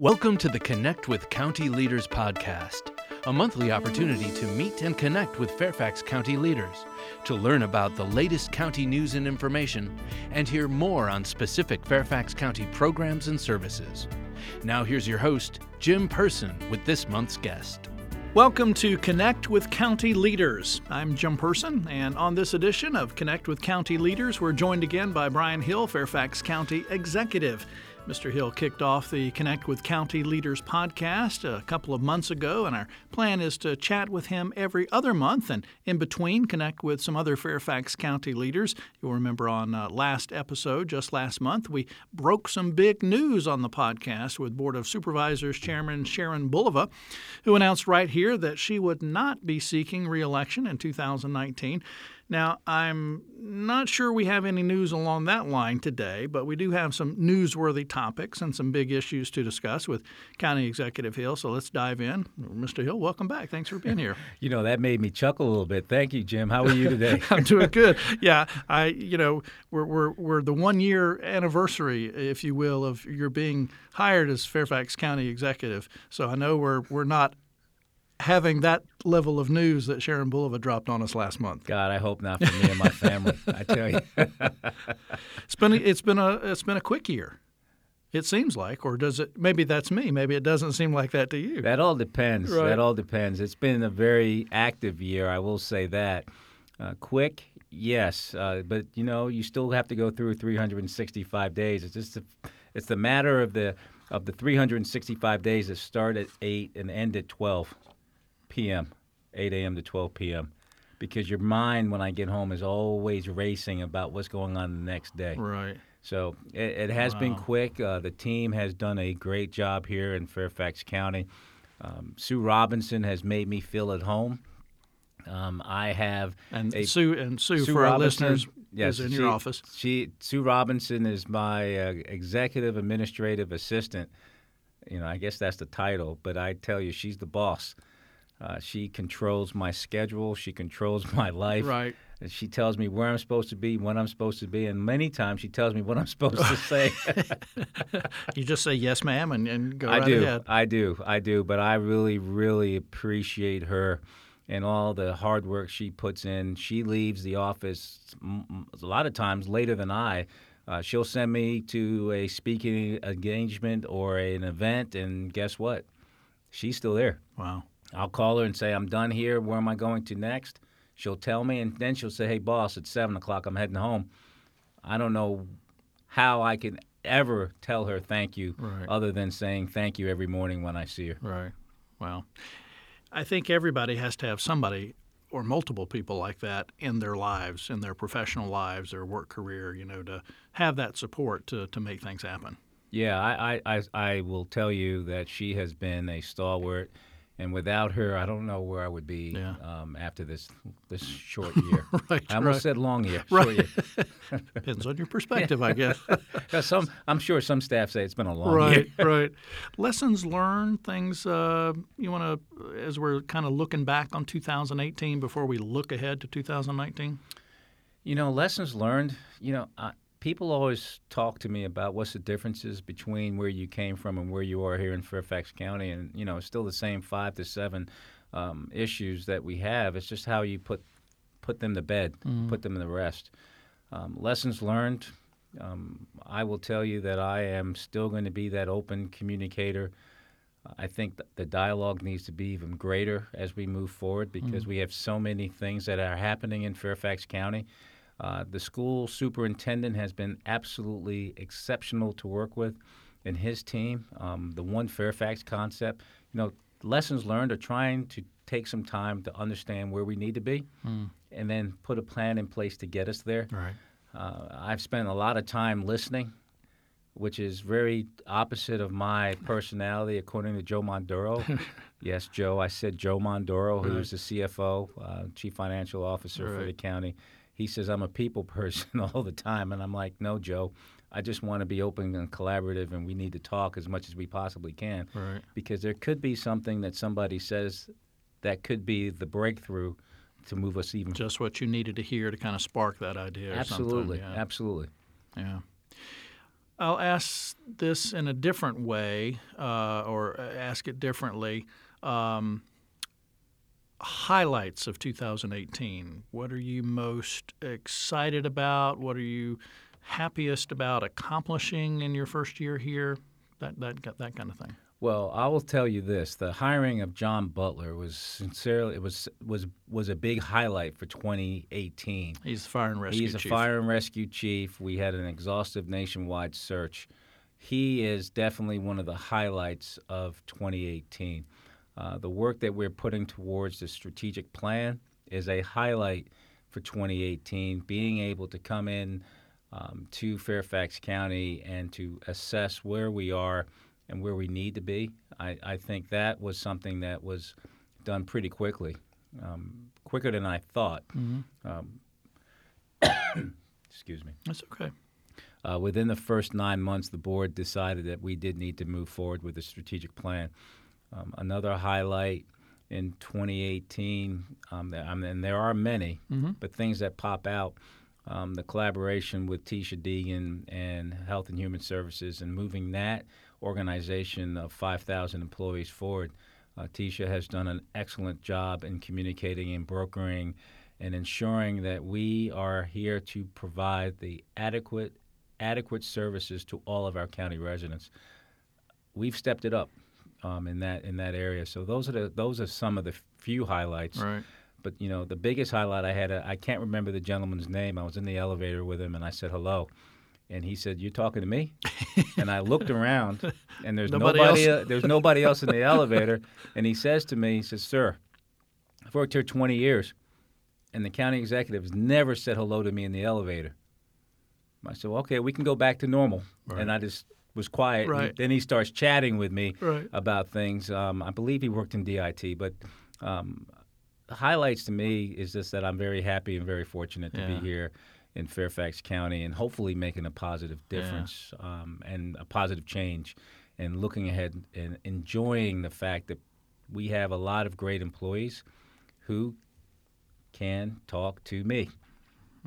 Welcome to the Connect with County Leaders podcast, a monthly opportunity to meet and connect with Fairfax County leaders, to learn about the latest county news and information, and hear more on specific Fairfax County programs and services. Now, here's your host, Jim Person, with this month's guest. Welcome to Connect with County Leaders. I'm Jim Person, and on this edition of Connect with County Leaders, we're joined again by Bryan Hill, Fairfax County Executive. Mr. Hill kicked off the Connect with County Leaders podcast a couple of months ago, and our plan is to chat with him every other month and in between connect with some other Fairfax County leaders. You'll remember on uh, last episode, just last month, we broke some big news on the podcast with Board of Supervisors Chairman Sharon Bulova, who announced right here that she would not be seeking reelection in 2019. Now, I'm not sure we have any news along that line today, but we do have some newsworthy topics and some big issues to discuss with County Executive Hill. So let's dive in. Mr. Hill, welcome back. Thanks for being here. you know, that made me chuckle a little bit. Thank you, Jim. How are you today? I'm doing good. Yeah, I, you know, we're, we're, we're the one year anniversary, if you will, of your being hired as Fairfax County Executive. So I know we're, we're not having that level of news that Sharon Bulova dropped on us last month. God, I hope not for me and my family. I tell you, it's been it's been a it's been a quick year. It seems like, or does it? Maybe that's me. Maybe it doesn't seem like that to you. That all depends. Right. That all depends. It's been a very active year. I will say that. Uh, quick, yes, uh, but you know, you still have to go through 365 days. It's just a, it's the matter of the of the 365 days that start at eight and end at 12 p.m., 8 a.m. to 12 p.m. Because your mind, when I get home, is always racing about what's going on the next day. Right. So it, it has wow. been quick. Uh, the team has done a great job here in Fairfax County. Um, Sue Robinson has made me feel at home. Um, I have and a, Sue and Sue, Sue for Robinson, our listeners yes, is in she, your office. She Sue Robinson is my uh, executive administrative assistant. You know, I guess that's the title, but I tell you, she's the boss. Uh, she controls my schedule. She controls my life. Right. And she tells me where I'm supposed to be, when I'm supposed to be, and many times she tells me what I'm supposed to say. you just say yes, ma'am, and, and go I right do. ahead. I do. I do. But I really, really appreciate her and all the hard work she puts in. She leaves the office a lot of times later than I. Uh, she'll send me to a speaking engagement or an event, and guess what? She's still there. Wow. I'll call her and say, I'm done here. Where am I going to next? She'll tell me, and then she'll say, Hey, boss, it's 7 o'clock. I'm heading home. I don't know how I can ever tell her thank you right. other than saying thank you every morning when I see her. Right. Well, I think everybody has to have somebody or multiple people like that in their lives, in their professional lives, their work career, you know, to have that support to, to make things happen. Yeah, I, I, I will tell you that she has been a stalwart and without her, I don't know where I would be yeah. um, after this this short year. right. I almost right. said long year. Right. Year. Depends on your perspective, I guess. some, I'm sure some staff say it's been a long right, year. Right. Right. Lessons learned. Things uh, you want to, as we're kind of looking back on 2018 before we look ahead to 2019. You know, lessons learned. You know, I, people always talk to me about what's the differences between where you came from and where you are here in Fairfax County, and you know, it's still the same five to seven um, issues that we have. It's just how you put put them to bed, mm. put them to rest. Um, lessons learned. Um, I will tell you that I am still going to be that open communicator. I think the dialogue needs to be even greater as we move forward because mm. we have so many things that are happening in Fairfax County uh, the school superintendent has been absolutely exceptional to work with, and his team. Um, the One Fairfax concept, you know, lessons learned are trying to take some time to understand where we need to be, mm. and then put a plan in place to get us there. Right. Uh, I've spent a lot of time listening, which is very opposite of my personality, according to Joe Mondoro. yes, Joe. I said Joe Mondoro, right. who's the CFO, uh, Chief Financial Officer right. for the county he says I'm a people person all the time, and I'm like, no, Joe. I just want to be open and collaborative, and we need to talk as much as we possibly can. Right. Because there could be something that somebody says that could be the breakthrough to move us even. Just what you needed to hear to kind of spark that idea. Absolutely, yeah. absolutely. Yeah. I'll ask this in a different way, uh, or ask it differently. Um, highlights of 2018. What are you most excited about? What are you happiest about accomplishing in your first year here? That that that kind of thing. Well, I will tell you this: the hiring of John Butler was sincerely it was was was a big highlight for 2018. He's the fire and rescue. He's a chief. fire and rescue chief. We had an exhaustive nationwide search. He is definitely one of the highlights of 2018. Uh, the work that we're putting towards the strategic plan is a highlight for 2018. Being able to come in um, to Fairfax County and to assess where we are and where we need to be. I, I think that was something that was done pretty quickly, um, quicker than I thought. Mm-hmm. Um, excuse me. That's okay. Uh, within the first nine months, the board decided that we did need to move forward with a strategic plan. Um, another highlight in 2018, um, and there are many, mm-hmm. but things that pop out um, the collaboration with Tisha Deeghan and Health and Human Services and moving that organization of 5,000 employees forward. Uh, Tisha has done an excellent job in communicating and brokering and ensuring that we are here to provide the adequate adequate services to all of our county residents. We've stepped it up um, in that in that area. So those are the those are some of the few highlights. Right. But you know, the biggest highlight I had, I can't remember the gentleman's name. I was in the elevator with him, and I said hello, and he said, "You're talking to me?" and I looked around, and there's Nobody nobody. else? uh, there's nobody else in the elevator, and he says to me, he says, "Sir, I've worked here 20 years, and the county executive has never said hello to me in the elevator." I said, well, "Okay, we can go back to normal," Right. and I just was quiet. Right. Then he starts chatting with me Right. about things. Um, I believe he worked in DIT, but um, the highlights to me is just that I'm very happy and very fortunate to Yeah. be here in Fairfax County and hopefully making a positive Yeah. difference um, and a positive change and looking ahead and enjoying the fact that we have a lot of great employees who can talk to me.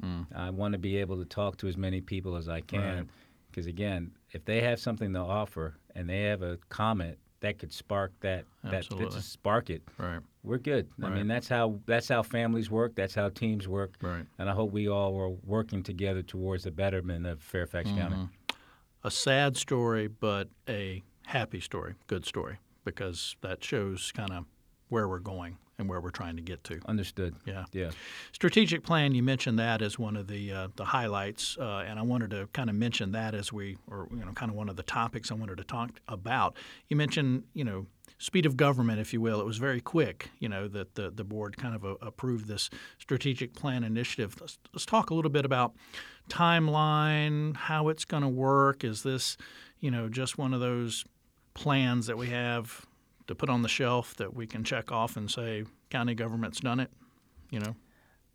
Mm. I want to be able to talk to as many people as I can because again, if they have something to offer and they have a comment that could spark that that, that Absolutely. just spark it, Right. we're good. I mean, that's how that's how families work. That's how teams work. Right. And I hope we all are working together towards the betterment of Fairfax County. Mhm. A sad story, but a happy story, good story, because that shows kind of where we're going and where we're trying to get to. Understood. Yeah. Yeah. Strategic plan, you mentioned that as one of the uh, the highlights, uh, and I wanted to kind of mention that as we, or you know, kind of one of the topics I wanted to talk about. You mentioned, you know, speed of government, if you will. It was very quick, you know, that the the board kind of uh, approved this strategic plan initiative. Let's, let's talk a little bit about timeline, how it's going to work. Is this, you know, just one of those plans that we have to put on the shelf that we can check off and say county government's done it? You know.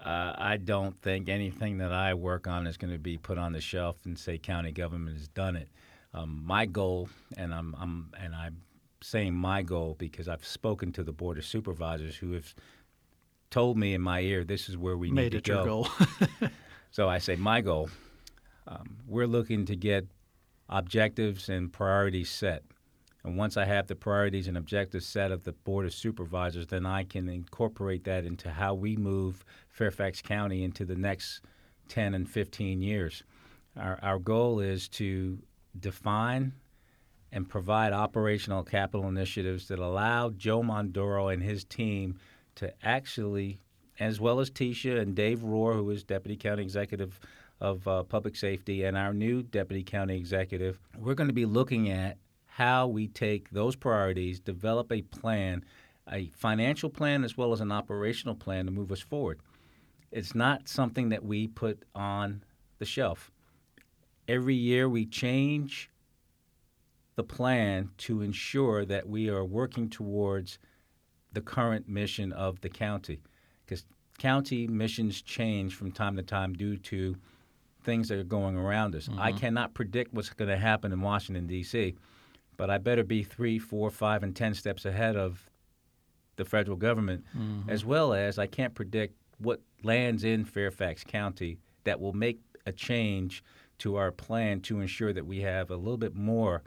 Uh, I don't think anything that I work on is going to be put on the shelf and say county government has done it. Um, my goal, and I'm, I'm and I'm saying my goal because I've spoken to the board of supervisors who have told me in my ear this is where we made need it to your go. goal. So I say my goal. Um, we're looking to get objectives and priorities set. And once I have the priorities and objectives set of the Board of Supervisors, then I can incorporate that into how we move Fairfax County into the next 10 and 15 years. Our, our goal is to define and provide operational capital initiatives that allow Joe Mondoro and his team to actually, as well as Tisha and Dave Rohr, who is Deputy County Executive of uh, Public Safety, and our new Deputy County Executive, we're going to be looking at how we take those priorities, develop a plan, a financial plan as well as an operational plan to move us forward. It's not something that we put on the shelf. Every year we change the plan to ensure that we are working towards the current mission of the county. Because county missions change from time to time due to things that are going around us. I mm-hmm. cannot predict what's going to happen in Washington, D.C., but I better be three, four, five, and 10 steps ahead of the federal government, mm-hmm. as well as I can't predict what lands in Fairfax County that will make a change to our plan to ensure that we have a little bit more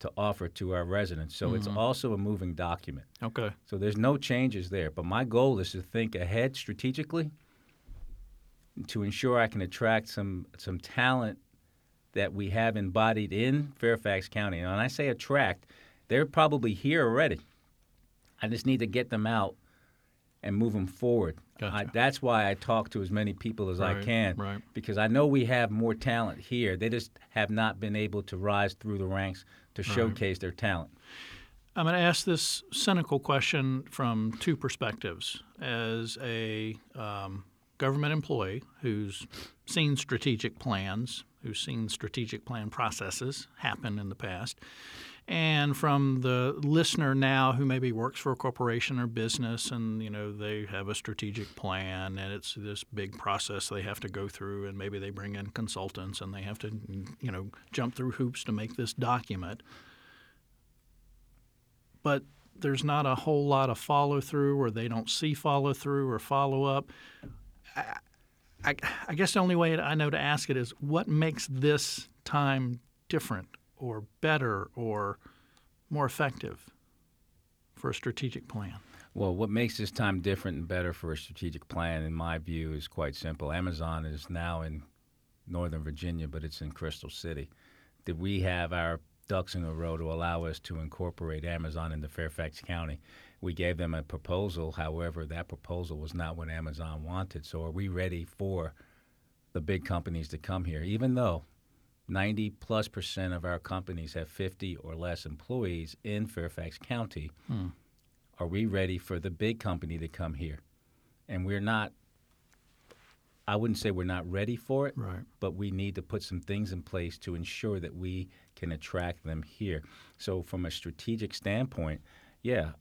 to offer to our residents. So it's mm-hmm. also a moving document. Okay. So there's no changes there. But my goal is to think ahead strategically to ensure I can attract some some talent that we have embodied in Fairfax County. And when I say attract, they're probably here already. I just need to get them out and move them forward. Gotcha. I, that's why I talk to as many people as I can right. because I know we have more talent here. They just have not been able to rise through the ranks to showcase their talent. I'm going to ask this cynical question from two perspectives. As a um, government employee who's seen strategic plans, who's seen strategic plan processes happen in the past, and from the listener now who maybe works for a corporation or business and you know they have a strategic plan and it's this big process they have to go through and maybe they bring in consultants and they have to you know jump through hoops to make this document but there's not a whole lot of follow through, or they don't see follow through or follow up. I, I, I guess the only way I know to ask it is what makes this time different or better or more effective for a strategic plan? Well, what makes this time different and better for a strategic plan, in my view, is quite simple. Amazon is now in Northern Virginia, but it's in Crystal City. Did we have our ducks in a row to allow us to incorporate Amazon into Fairfax County? We gave them a proposal. However, that proposal was not what Amazon wanted. So, are we ready for the big companies to come here? Even though 90 plus percent of our companies have 50 or less employees in Fairfax County, hmm. are we ready for the big company to come here? And we're not, I wouldn't say we're not ready for it, Right. but we need to put some things in place to ensure that we can attract them here. So, from a strategic standpoint, yeah,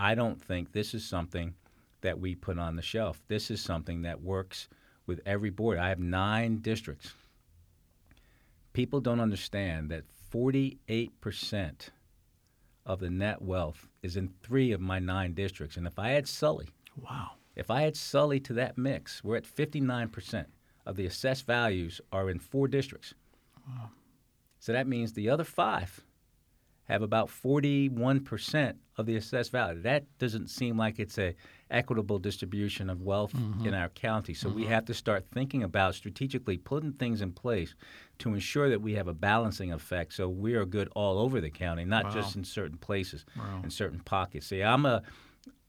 I don't think this is something that we put on the shelf. This is something that works with every board. I have nine districts. People don't understand that 48% of the net wealth is in three of my nine districts. And if I add Sully, Wow. if I add Sully to that mix, we're at 59% of the assessed values are in four districts. Wow. So that means the other five have about 41% of the assessed value. That doesn't seem like it's a equitable distribution of wealth in our county. So we have to start thinking about strategically putting things in place to ensure that we have a balancing effect so we are good all over the county, not just in certain places, in certain pockets. See, I'm a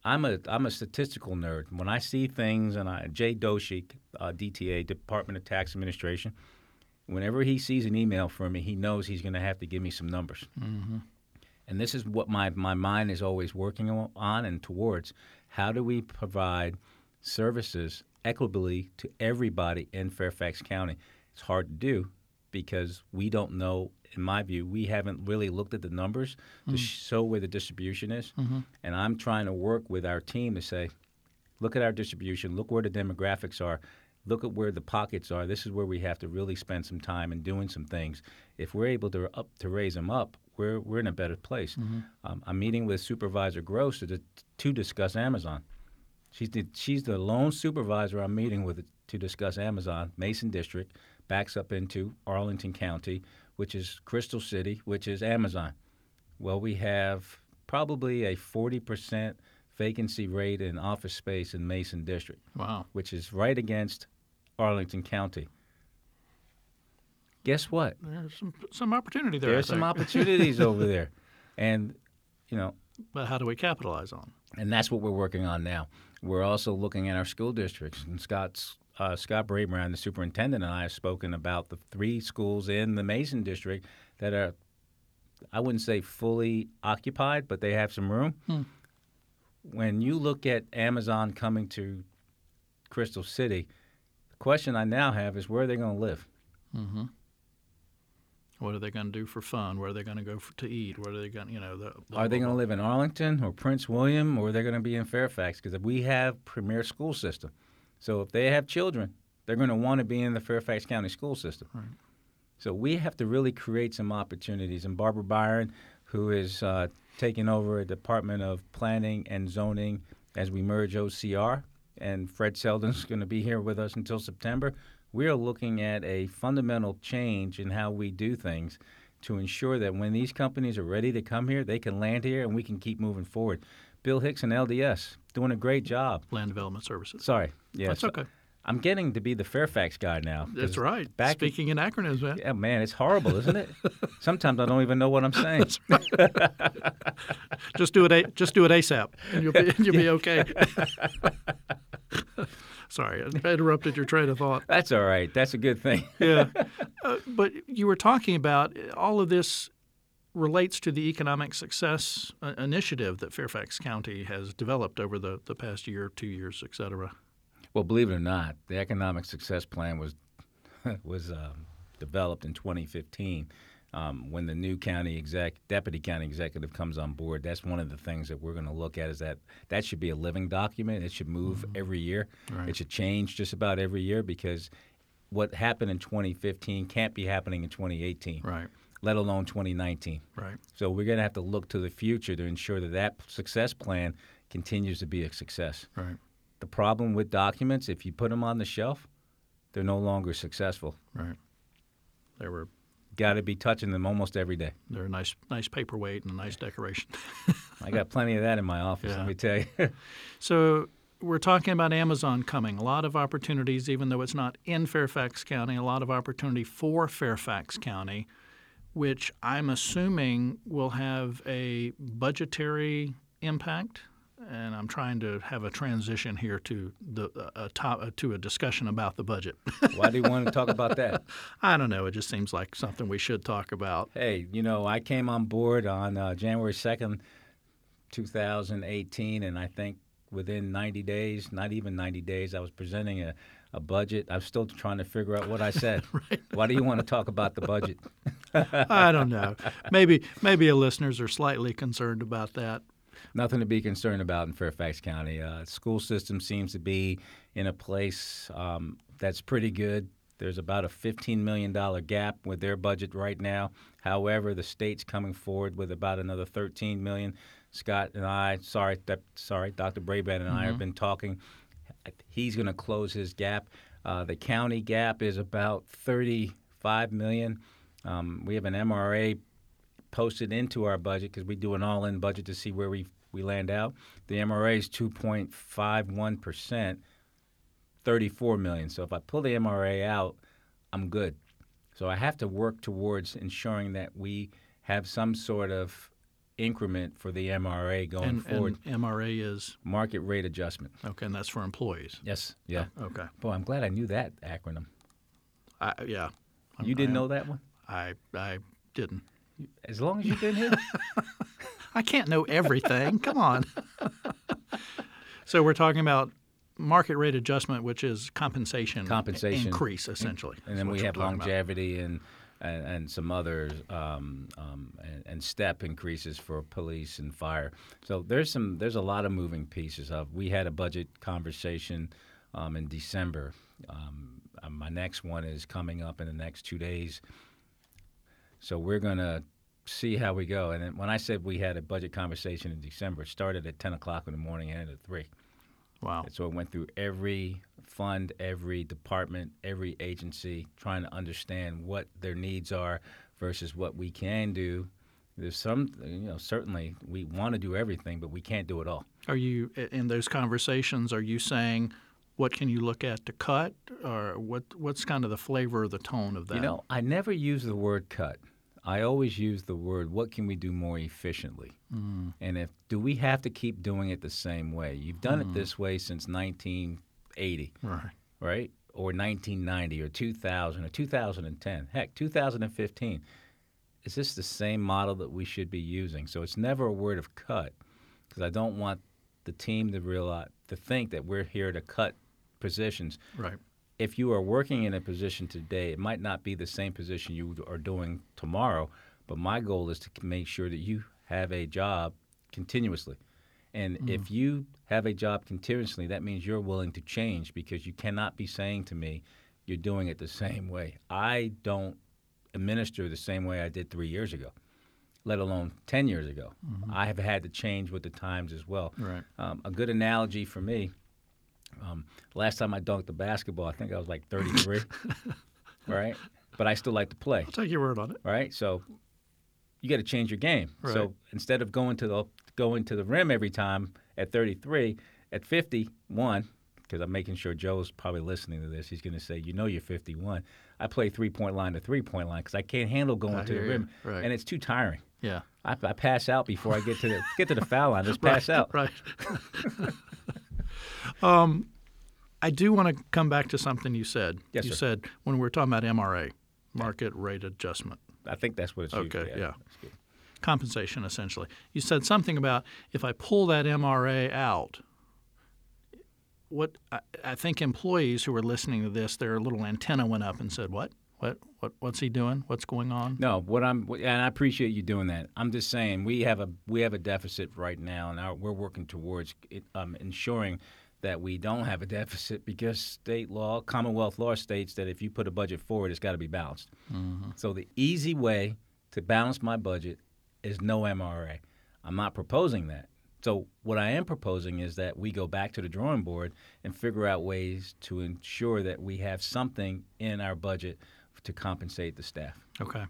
I'm a I'm a statistical nerd. When I see things, and I Jay Doshi, uh, DTA, Department of Tax Administration, whenever he sees an email from me, he knows he's going to have to give me some numbers. Mm-hmm. And this is what my, my mind is always working on and towards. How do we provide services equitably to everybody in Fairfax County? It's hard to do because we don't know, in my view, we haven't really looked at the numbers to mm. show where the distribution is. Mm-hmm. And I'm trying to work with our team to say, look at our distribution, look where the demographics are, look at where the pockets are. This is where we have to really spend some time and doing some things. If we're able to up to raise them up, we're we're in a better place. Um, I'm meeting with Supervisor Gross to, to discuss Amazon. She's the, she's the lone supervisor I'm meeting with to discuss Amazon. Mason District backs up into Arlington County, which is Crystal City, which is Amazon. Well, we have probably a 40% vacancy rate in office space in Mason District, Wow. which is right against Arlington County. Guess what? There's some some opportunity there. There's some opportunities over there. And, you know, But how do we capitalize on? and that's what we're working on now. We're also looking at our school districts. And Scott's, uh, Scott Brabrand, the superintendent, and I have spoken about the three schools in the Mason district that are, I wouldn't say fully occupied, but they have some room. When you look at Amazon coming to Crystal City, question I now have is where are they going to live? What are they going to do for fun? Where are they going to go for, to eat? Where are they going? You know, the, the Are they going to live in Arlington or Prince William, or are they going to be in Fairfax? Because we have premier school system, so if they have children, they're going to want to be in the Fairfax County school system. So we have to really create some opportunities. And Barbara Byron, who is uh, taking over a Department of Planning and Zoning as we merge OCR, and Fred Selden's going to be here with us until September. We are looking at a fundamental change in how we do things to ensure that when these companies are ready to come here, they can land here and we can keep moving forward. Bill Hicks and LDS doing a great job. Land Development Services. Sorry, yes, That's okay. I'm getting to be the Fairfax guy now. That's right. Back Speaking in acronyms, man. yeah, man, it's horrible, isn't it? Sometimes I don't even know what I'm saying. Just do it. A, just do it ASAP, and you'll be, you'll be okay. Sorry, I interrupted your train of thought. That's all right. That's a good thing. Yeah, uh, but you were talking about uh, all of this relates to the economic success uh, initiative that Fairfax County has developed over the, the past year, two years, et cetera. Well, believe it or not, the economic success plan was was um, developed in 2015. Um, when the new county exec, deputy county executive comes on board, that's one of the things that we're going to look at. Is that that should be a living document. It should move every year. Right. It should change just about every year because what happened in 2015 can't be happening in 2018, Right, let alone 2019. right. So we're going to have to look to the future to ensure that that success plan continues to be a success. Right, The problem with documents, if you put them on the shelf, they're no longer successful. right. They were Got to be touching them almost every day. they're a nice nice paperweight and a nice decoration. I got plenty of that in my office. Yeah. Let me tell you. So we're talking about Amazon coming. A lot of opportunities, even though it's not in Fairfax County, a lot of opportunity for Fairfax County, which I'm assuming will have a budgetary impact. And I'm trying to have a transition here to the a top, to a discussion about the budget. Why do you want to talk about that? I don't know. It just seems like something we should talk about. Hey, you know, I came on board on uh, January 2nd, 2018, and I think within 90 days, not even 90 days, I was presenting a, a budget. I'm still trying to figure out what I said. Why do you want to talk about the budget? I don't know. Maybe maybe our listeners are slightly concerned about that. Nothing to be concerned about in Fairfax County. Uh, school system seems to be in a place um, that's pretty good. There's about a $15 million gap with their budget right now. However, the state's coming forward with about another 13 million. Scott and I, sorry, sorry, Dr. Brabrand and I have been talking. He's going to close his gap. Uh, the county gap is about 35 million. Um, we have an MRA posted into our budget because we do an all-in budget to see where we we land out. The MRA is 2.51 percent, 34 million. So if I pull the MRA out, I'm good. So I have to work towards ensuring that we have some sort of increment for the MRA going And, forward. and MRA is Market rate adjustment. okay, and that's for employees. Yes. Yeah. Oh, okay. Boy, I'm glad I knew that acronym. I, yeah. I'm- You didn't I, know that one? I I didn't. As long as you've been here. I can't know everything. Come on. so we're talking about market rate adjustment, which is compensation Compensation. increase, essentially. and then we have longevity and, and and some others um, um, and, and step increases for police and fire. So there's some there's a lot of moving pieces. Of we had a budget conversation um, in December. Um, uh, my next one is coming up in the next two days. So we're gonna see how we go. And then when I said we had a budget conversation in December, it started at 10 o'clock in the morning and ended at three. Wow. So it went through every fund, every department, every agency, trying to understand what their needs are versus what we can do. There's some, you know, certainly we want to do everything, but we can't do it all. Are you in those conversations? Are you saying what can you look at to cut, or what? What's kind of the flavor or the tone of that? You know, I never use the word cut. I always use the word what can we do more efficiently? Mm. And if do we have to keep doing it the same way? You've done it this way since 1980. right. right? Or 1990 or 2000 or 2010. Heck, 2015. Is this the same model that we should be using? So it's never a word of cut because I don't want the team to realize to think that we're here to cut positions. Right. If you are working in a position today, it might not be the same position you are doing tomorrow, but my goal is to make sure that you have a job continuously. And if you have a job continuously, that means you're willing to change because you cannot be saying to me, you're doing it the same way. I don't administer the same way I did three years ago, let alone 10 years ago. I have had to change with the times as well. Right. Um, a good analogy for me Um, last time I dunked the basketball, I think I was like 33, right? But I still like to play, I'll take your word on it. right? So you got to change your game. Right. So instead of going to the going to the rim every time at 33, at 51, because I'm making sure Joe's probably listening to this, he's going to say, "You know, you're 51." I play three point line to three point line because I can't handle going I to the rim, Right. and it's too tiring. Yeah. I, I pass out before I get to the get to the foul line. Just pass out. Right. um, I do want to come back to something you said. Yes, you sir. said when we were talking about MRA, market rate adjustment, I think that's what it's. Okay, at. yeah. That's compensation essentially. You said something about if I pull that MRA out, what I, I think employees who were listening to this, their little antenna went up and said, "What? What? What? What's he doing? What's going on?" No, what I'm and I appreciate you doing that. I'm just saying we have a we have a deficit right now, and our, we're working towards it, um, ensuring that we don't have a deficit because state law, Commonwealth law states that if you put a budget forward, it's got to be balanced. Mm-hmm. So the easy way to balance my budget is no MRA. I'm not proposing that. So what I am proposing is that we go back to the drawing board and figure out ways to ensure that we have something in our budget to compensate the staff. Okay.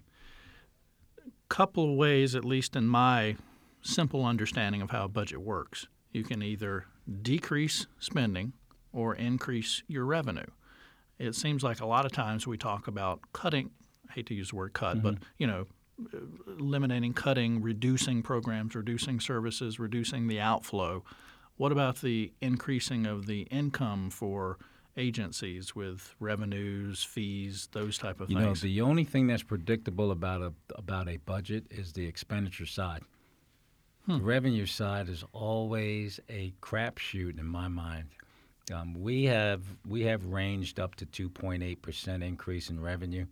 Couple of ways, at least in my simple understanding of how a budget works. You can either decrease spending or increase your revenue. It seems like a lot of times we talk about cutting. I hate to use the word cut, but mm-hmm. you know, eliminating, cutting, reducing programs, reducing services, reducing the outflow. What about the increasing of the income for agencies with revenues, fees, those type of You things? know, the only thing that's predictable about a about a budget is the expenditure side. The revenue side is always a crapshoot in my mind. Um, we have we have ranged up to 2.8 percent increase in revenue.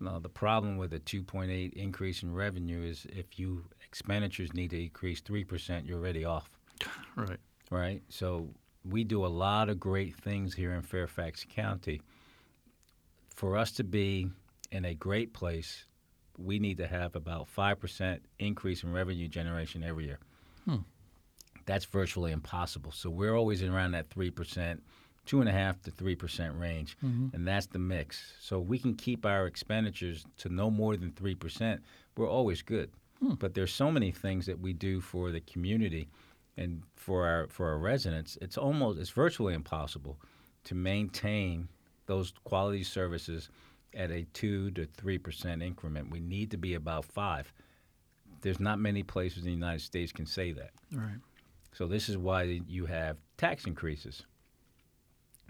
Now, the problem with a 2.8 increase in revenue is if you expenditures need to increase three percent, you're already off right. right? So we do a lot of great things here in Fairfax County. For us to be in a great place, we need to have about 5% increase in revenue generation every year. Hmm. That's virtually impossible. So we're always around that 3%, two and a half to 3% range, mm-hmm. and that's the mix. So we can keep our expenditures to no more than 3%. We're always good. Hmm. But there's so many things that we do for the community and for our for our residents, it's almost it's virtually impossible to maintain those quality services at a two to three percent increment. We need to be about five. There's not many places in the United States can say that. Right. So this is why you have tax increases.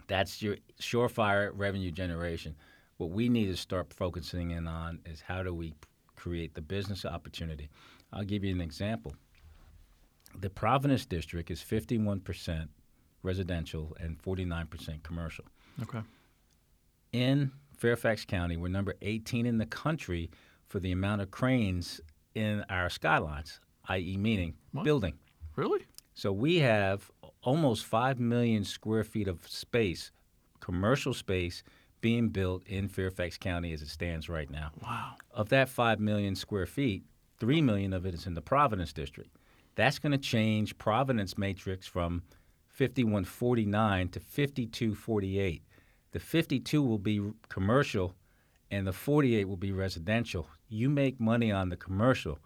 That's your surefire revenue generation. What we need to start focusing in on is how do we create the business opportunity. I'll give you an example. The Providence district is 51% residential and 49% commercial. Okay. In Fairfax County, we're number 18 in the country for the amount of cranes in our skylines, i.e., meaning What? building. Really? So we have almost 5 million square feet of space, commercial space, being built in Fairfax County as it stands right now. Wow. Of that 5 million square feet, 3 million of it is in the Providence district. That's going to change Providence matrix from 5149 to 5248. The 52 will be commercial and the 48 will be residential. You make money on the commercial.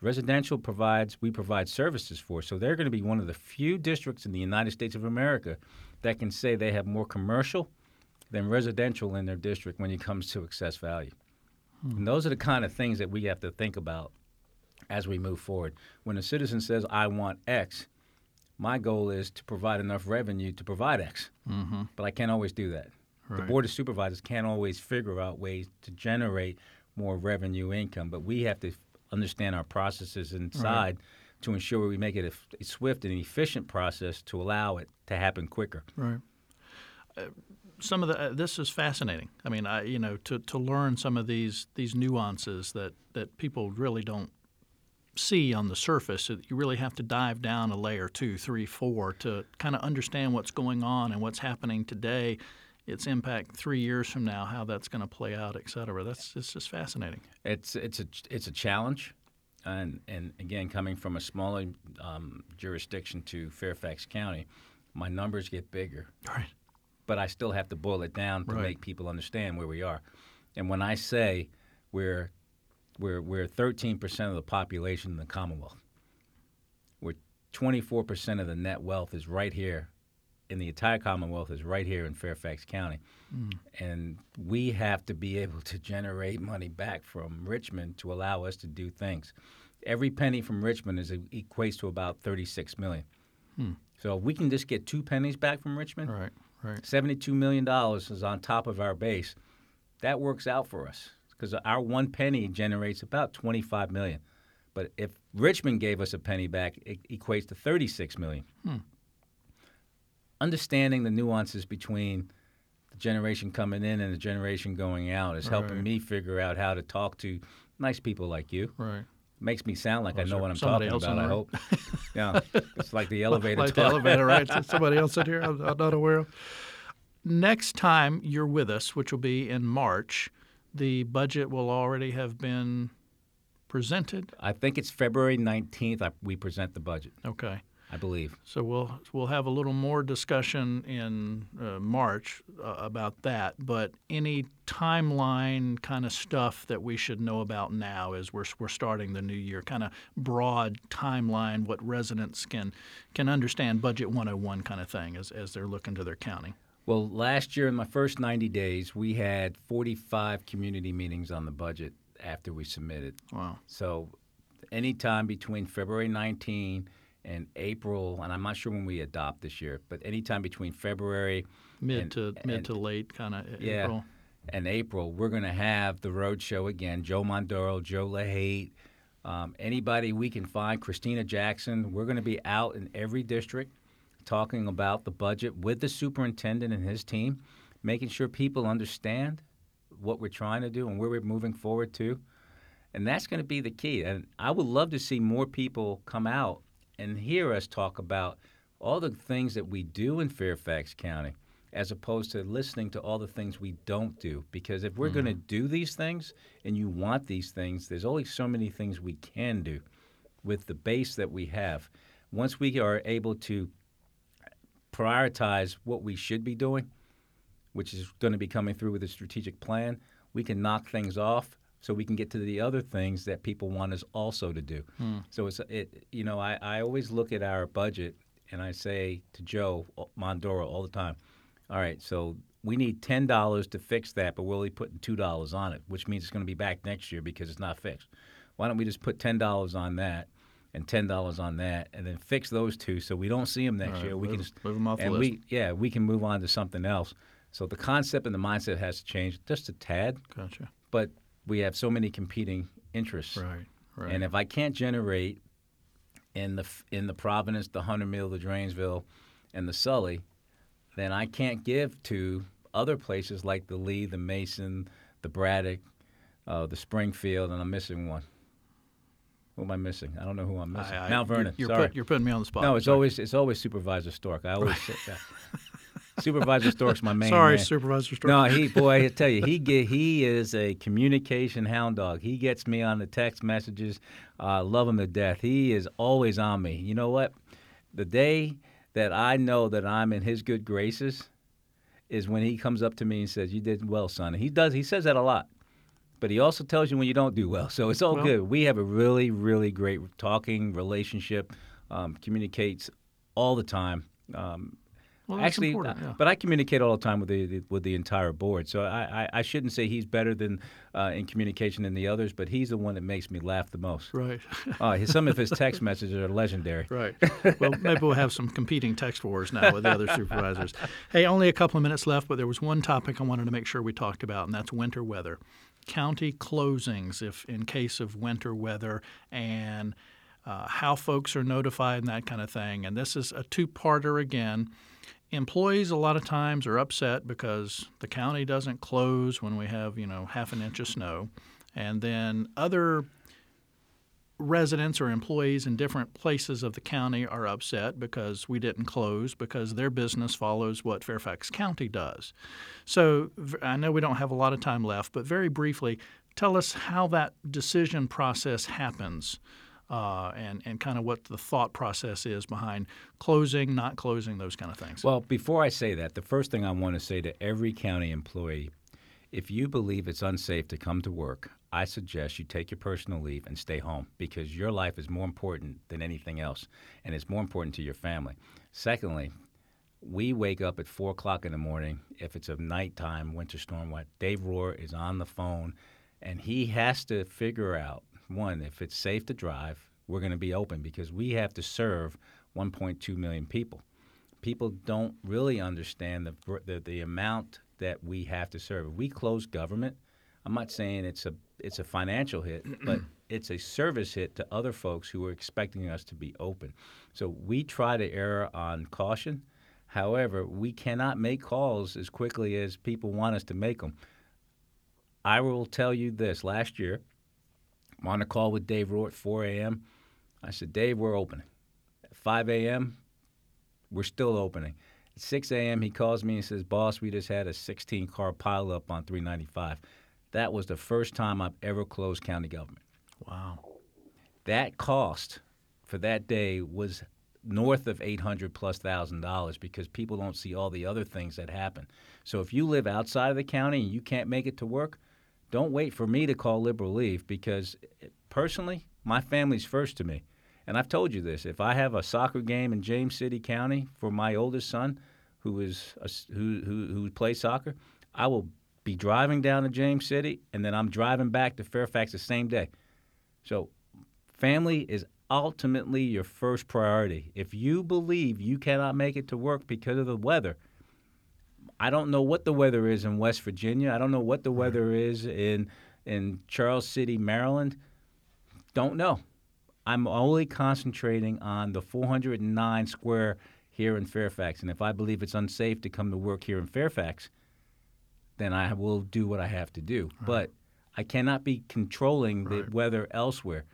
Residential provides we provide services for. So they're going to be one of the few districts in the United States of America that can say they have more commercial than residential in their district when it comes to excess value. And those are the kind of things that we have to think about as we move forward. When a citizen says, I want X, my goal is to provide enough revenue to provide X. Mm-hmm. But I can't always do that. The Board of Supervisors can't always figure out ways to generate more revenue income, but we have to f- understand our processes inside to ensure we make it a, f- a swift and efficient process to allow it to happen quicker. Right. Uh, some of the uh, this is fascinating. I mean, I you know to, to learn some of these these nuances that that people really don't see on the surface. You really have to dive down a layer two, three, four to kind of understand what's going on and what's happening today, its impact three years from now, how that's going to play out, et cetera. That's it's just fascinating. It's it's a it's a challenge, and and again, coming from a smaller um, jurisdiction to Fairfax County, my numbers get bigger. Right. But I still have to boil it down to Right. make people understand where we are. And when I say we're we're we're 13% of the population in the Commonwealth, we're 24% of the net wealth is right here in the entire Commonwealth is right here in Fairfax County. Mm. And we have to be able to generate money back from Richmond to allow us to do things. Every penny from Richmond is equates to about 36 million. Hmm. So if we can just get two pennies back from Richmond, Right. Right. $72 million is on top of our base. That works out for us because our one penny generates about 25 million. But if Richmond gave us a penny back, it equates to 36 million. Hmm. Understanding the nuances between the generation coming in and the generation going out is helping me figure out how to talk to nice people like you. Right. Makes me sound like Well, I know is what I'm somebody talking about. I hope. yeah, it's like the elevator. like the elevator, right? So Somebody else in here I'm, I'm not aware of. Next time you're with us, which will be in March, the budget will already have been presented. I think it's February 19th. I, we present the budget. Okay. I believe. So we'll we'll have a little more discussion in uh, March uh, about that. But any timeline kind of stuff that we should know about now as we're we're starting the new year, kind of broad timeline, what residents can can understand, budget 101 kind of thing as as they're looking to their county. Well, last year in my first 90 days, we had 45 community meetings on the budget after we submitted. Wow. So, anytime between February 19 and April, and I'm not sure when we adopt this year, but anytime between February Mid and- to mid to late kind of yeah, April. and April, we're going to have the road show again. Joe Mondoro, Joe LaHait, um, anybody we can find, Christina Jackson. We're going to be out in every district talking about the budget with the superintendent and his team, making sure people understand what we're trying to do and where we're moving forward to. And that's going to be the key. And I would love to see more people come out and hear us talk about all the things that we do in Fairfax County as opposed to listening to all the things we don't do. Because if we're going to mm-hmm. do these things and you want these things, there's only so many things we can do with the base that we have. Once we are able to prioritize what we should be doing, which is going to be coming through with a strategic plan, we can knock things off so we can get to the other things that people want us also to do. Hmm. So it's it you know I, I always look at our budget and I say to Joe Mondoro all the time, all right, so we need ten dollars to fix that, but we're only putting two dollars on it, which means it's going to be back next year because it's not fixed. Why don't we just put ten dollars on that and ten dollars on that, and then fix those two so we don't see them next right, year. We move- can just move 'em off the and list. we yeah we can move on to something else. So the concept and the mindset has to change just a tad, Gotcha. but we have so many competing interests. Right. Right. And if I can't generate in the in the Providence, the Hunter Mill, the Dranesville, and the Sully, then I can't give to other places like the Lee, the Mason, the Braddock, uh, the Springfield, and I'm missing one. Who am I missing? I don't know who I'm missing. I- I- Mount Vernon. You're, Sorry. put, you're putting me on the spot. no, it's Sorry. always it's always Supervisor Storck. I always say that. Supervisor Storck's my main Sorry, man. Supervisor Storck. No, he boy, I tell you, he get he is a communication hound dog. He gets me on the text messages. I love him to death. He is always on me. You know what? The day that I know that I'm in his good graces is when he comes up to me and says, "You did well, son." And he does. He says that a lot. But he also tells you when you don't do well. So it's all Well- good. We have a really, really great talking relationship. Um, communicates all the time. Um, Well, Actually, uh, yeah. but I communicate all the time with the, the with the entire board. So I, I, I shouldn't say he's better than uh, in communication than the others, but he's the one that makes me laugh the most. Right. Uh, his, some of his text messages are legendary. Right. Well, maybe we'll have some competing text wars now with the other supervisors. Hey, only a couple of minutes left, but there was one topic I wanted to make sure we talked about, and that's winter weather. County closings, if in case of winter weather, and uh, how folks are notified and that kind of thing. And this is a two-parter again. Employees a lot of times are upset because the county doesn't close when we have you know half an inch of snow, and then other residents or employees in different places of the county are upset because we didn't close because their business follows what Fairfax County does. So I know we don't have a lot of time left, but very briefly, tell us how that decision process happens uh, and and kind of what the thought process is behind closing, not closing, those kind of things. Well, before I say that, the first thing I want to say to every county employee if you believe it's unsafe to come to work, I suggest you take your personal leave and stay home because your life is more important than anything else, and it's more important to your family. Secondly, we wake up at four o'clock in the morning. If it's a nighttime winter storm, what Dave Rohr is on the phone, and he has to figure out one if it's safe to drive. We're going to be open because we have to serve 1.2 million people. People don't really understand the the, the amount that we have to serve. If we close government, I'm not saying it's a it's a financial hit, but it's a service hit to other folks who are expecting us to be open. So we try to err on caution. However, we cannot make calls as quickly as people want us to make them. I will tell you this: last year, I'm on a call with Dave Rohrer at 4 a.m. I said, Dave, we're opening. At 5 a.m., we're still opening. At 6 a.m., he calls me and says, Boss, we just had a 16 car pileup on 395. That was the first time I've ever closed county government. Wow. That cost for that day was north of 800 plus thousand dollars because people don't see all the other things that happen. So if you live outside of the county and you can't make it to work, don't wait for me to call liberal leave because eh, personally, my family's first to me. And I've told you this: if I have a soccer game in James City County for my oldest son, who is a, who, who who plays soccer, I will be driving down to James City, and then I'm driving back to Fairfax the same day. So, family is ultimately your first priority. If you believe you cannot make it to work because of the weather, I don't know what the weather is in West Virginia. I don't know what the weather is in in Charles City, Maryland. Don't know. I'm only concentrating on the 409 square here in Fairfax. And if I believe it's unsafe to come to work here in Fairfax, then I will do what I have to do. Right. But I cannot be controlling the right. weather elsewhere.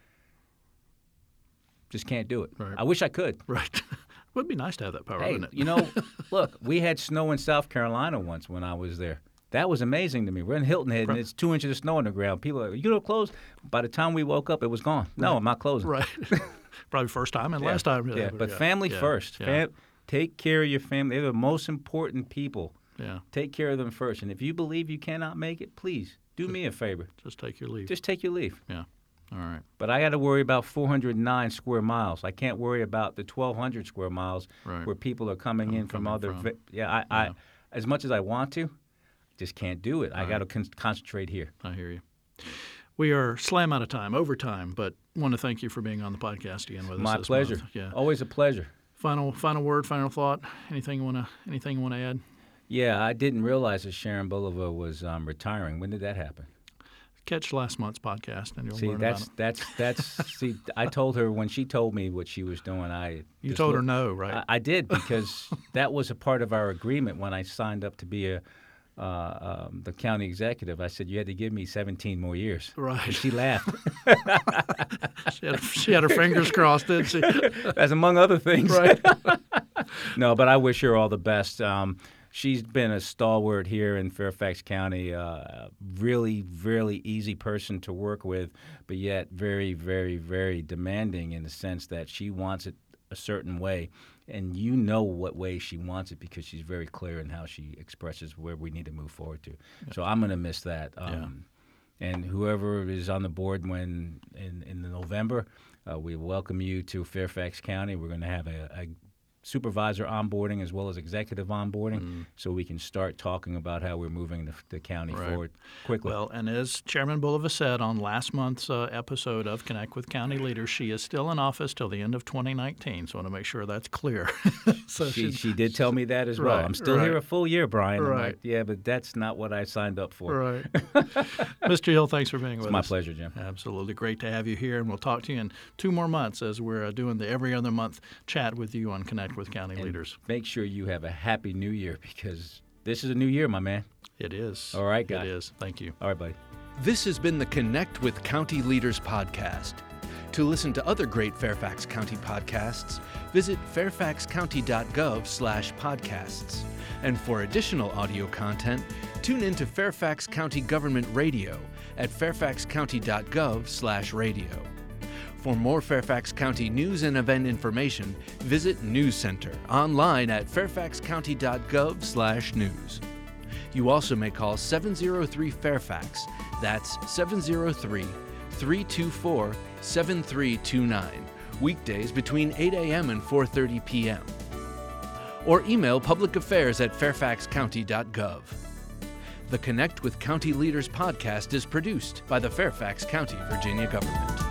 Just can't do it. Right. I wish I could. Right. Would be nice to have that power, hey, wouldn't it? you know, look, we had snow in South Carolina once when I was there. That was amazing to me. We're in Hilton Head, and it's two inches of snow on the ground. People are, you don't close. By the time we woke up, it was gone. No, right. I'm not closing. Right. Probably first time and yeah. last time. Yeah, but yeah. family yeah. first. Fam- take care of your family. They're the most important people. Yeah. Take care of them first. And if you believe you cannot make it, please do me a favor. Just take your leave. Just take your leave. Yeah. All right. But I got to worry about 409 square miles. I can't worry about the 1,200 square miles right. where people are coming in from other. From. yeah, I, yeah. I, as much as I want to, just can't do it. I got to con- concentrate here. I hear you. We are slam out of time, overtime, but want to thank you for being on the podcast again with My us. My pleasure. Month. Yeah, always a pleasure. Final, final word, final thought. Anything you want to, anything you want to add? Yeah, I didn't realize that Sharon Bulova was um, retiring. When did that happen? Catch last month's podcast, and you'll see, learn that's, about it. That's that's see. I told her when she told me what she was doing. I you told her no, right? I, I did because that was a part of our agreement when I signed up to be a uh, um, the county executive, I said you had to give me 17 more years. Right. And she laughed. she, had, she had her fingers crossed, didn't she? As among other things. Right. no, but I wish her all the best. Um, she's been a stalwart here in Fairfax County. Uh, really, really easy person to work with, but yet very, very, very demanding in the sense that she wants it a certain way and you know what way she wants it because she's very clear in how she expresses where we need to move forward to. Yeah. So I'm going to miss that. Um, yeah. And whoever is on the board when in in November, uh, we welcome you to Fairfax County. We're going to have a, a supervisor onboarding as well as executive onboarding mm. so we can start talking about how we're moving the, the county right. forward quickly. Well, and as Chairman Bulova said on last month's uh, episode of Connect with County Leaders, she is still in office till the end of 2019. So I want to make sure that's clear. so she, she did tell me that as well. I'm still right. here a full year, Bryan. Right. Like, yeah, but that's not what I signed up for. Right. Mr. Hill, thanks for being it's with my us. My pleasure, Jim. Absolutely. Great to have you here. And we'll talk to you in two more months as we're uh, doing the every other month chat with you on Connect with County and Leaders make sure you have a happy new year because this is a new year, my man. It is. All right, guy. It is. Thank you. All right, buddy. This has been the Connect with County Leaders podcast. To listen to other great Fairfax County podcasts, visit fairfaxcounty.gov/podcasts. And for additional audio content, tune into Fairfax County Government Radio at fairfaxcounty.gov/radio. For more Fairfax County news and event information, visit News Center online at fairfaxcounty.gov/news. You also may call 703 Fairfax. That's 703 324 7329. Weekdays between 8 a.m. and 4:30 p.m. Or email public affairs at fairfaxcounty.gov. The Connect with County Leaders podcast is produced by the Fairfax County, Virginia government.